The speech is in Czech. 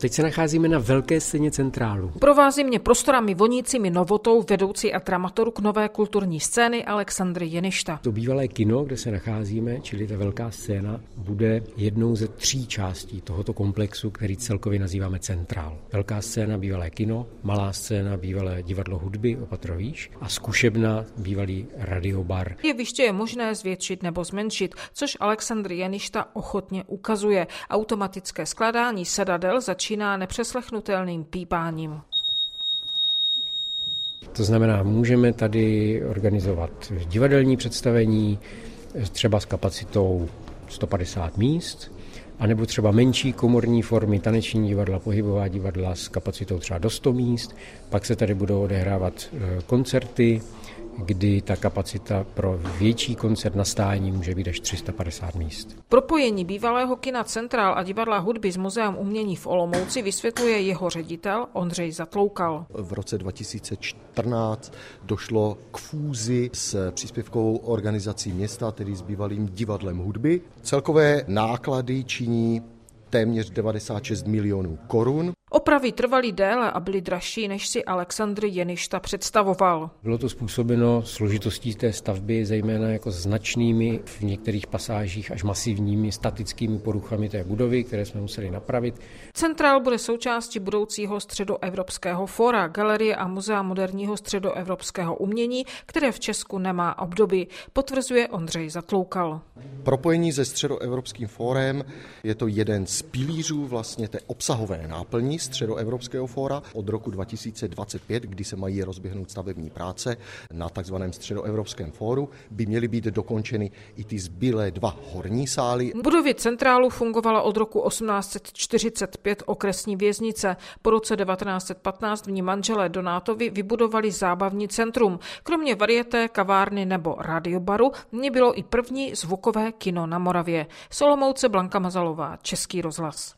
Teď se nacházíme na velké scéně centrálu. Provází mě prostorami vonícími novotou vedoucí a dramaturg nové kulturní scény Aleksandry Jeništa. To bývalé kino, kde se nacházíme, čili ta velká scéna, bude jednou ze tří částí tohoto komplexu, který celkově nazýváme centrál. Velká scéna, bývalé kino, malá scéna, bývalé divadlo hudby, opatrovíš, a zkušebna, bývalý radiobar. Jeviště je možné zvětšit nebo zmenšit, což Aleksandr Jeništa ochotně ukazuje. Automatické skladání sedadel začíná začíná nepřeslechnutelným pípáním. To znamená, můžeme tady organizovat divadelní představení třeba s kapacitou 150 míst, anebo třeba menší komorní formy, taneční divadla, pohybová divadla s kapacitou třeba do 100 míst. Pak se tady budou odehrávat eh, koncerty, kdy ta kapacita pro větší koncert na stání může být až 350 míst. Propojení bývalého kina Centrál a divadla hudby s Muzeem umění v Olomouci vysvětluje jeho ředitel Ondřej Zatloukal. V roce 2014 došlo k fúzi s příspěvkovou organizací města, tedy s bývalým divadlem hudby. Celkové náklady činí téměř 96 milionů korun. Opravy trvaly déle a byly dražší, než si Aleksandr Jeništa představoval. Bylo to způsobeno složitostí té stavby, zejména jako značnými v některých pasážích až masivními statickými poruchami té budovy, které jsme museli napravit. Centrál bude součástí budoucího středoevropského fora, galerie a muzea moderního středoevropského umění, které v Česku nemá obdoby, potvrzuje Ondřej Zatloukal. Propojení se středoevropským fórem je to jeden z pilířů vlastně té obsahové náplní Středoevropského fóra od roku 2025, kdy se mají rozběhnout stavební práce na takzvaném Středoevropském fóru, by měly být dokončeny i ty zbylé dva horní sály. V budově centrálu fungovala od roku 1845 okresní věznice. Po roce 1915 v ní manželé Donátovi vybudovali zábavní centrum. Kromě varieté, kavárny nebo radiobaru v ní bylo i první zvukové kino na Moravě. Solomouce Blanka Mazalová, Český rozhlas.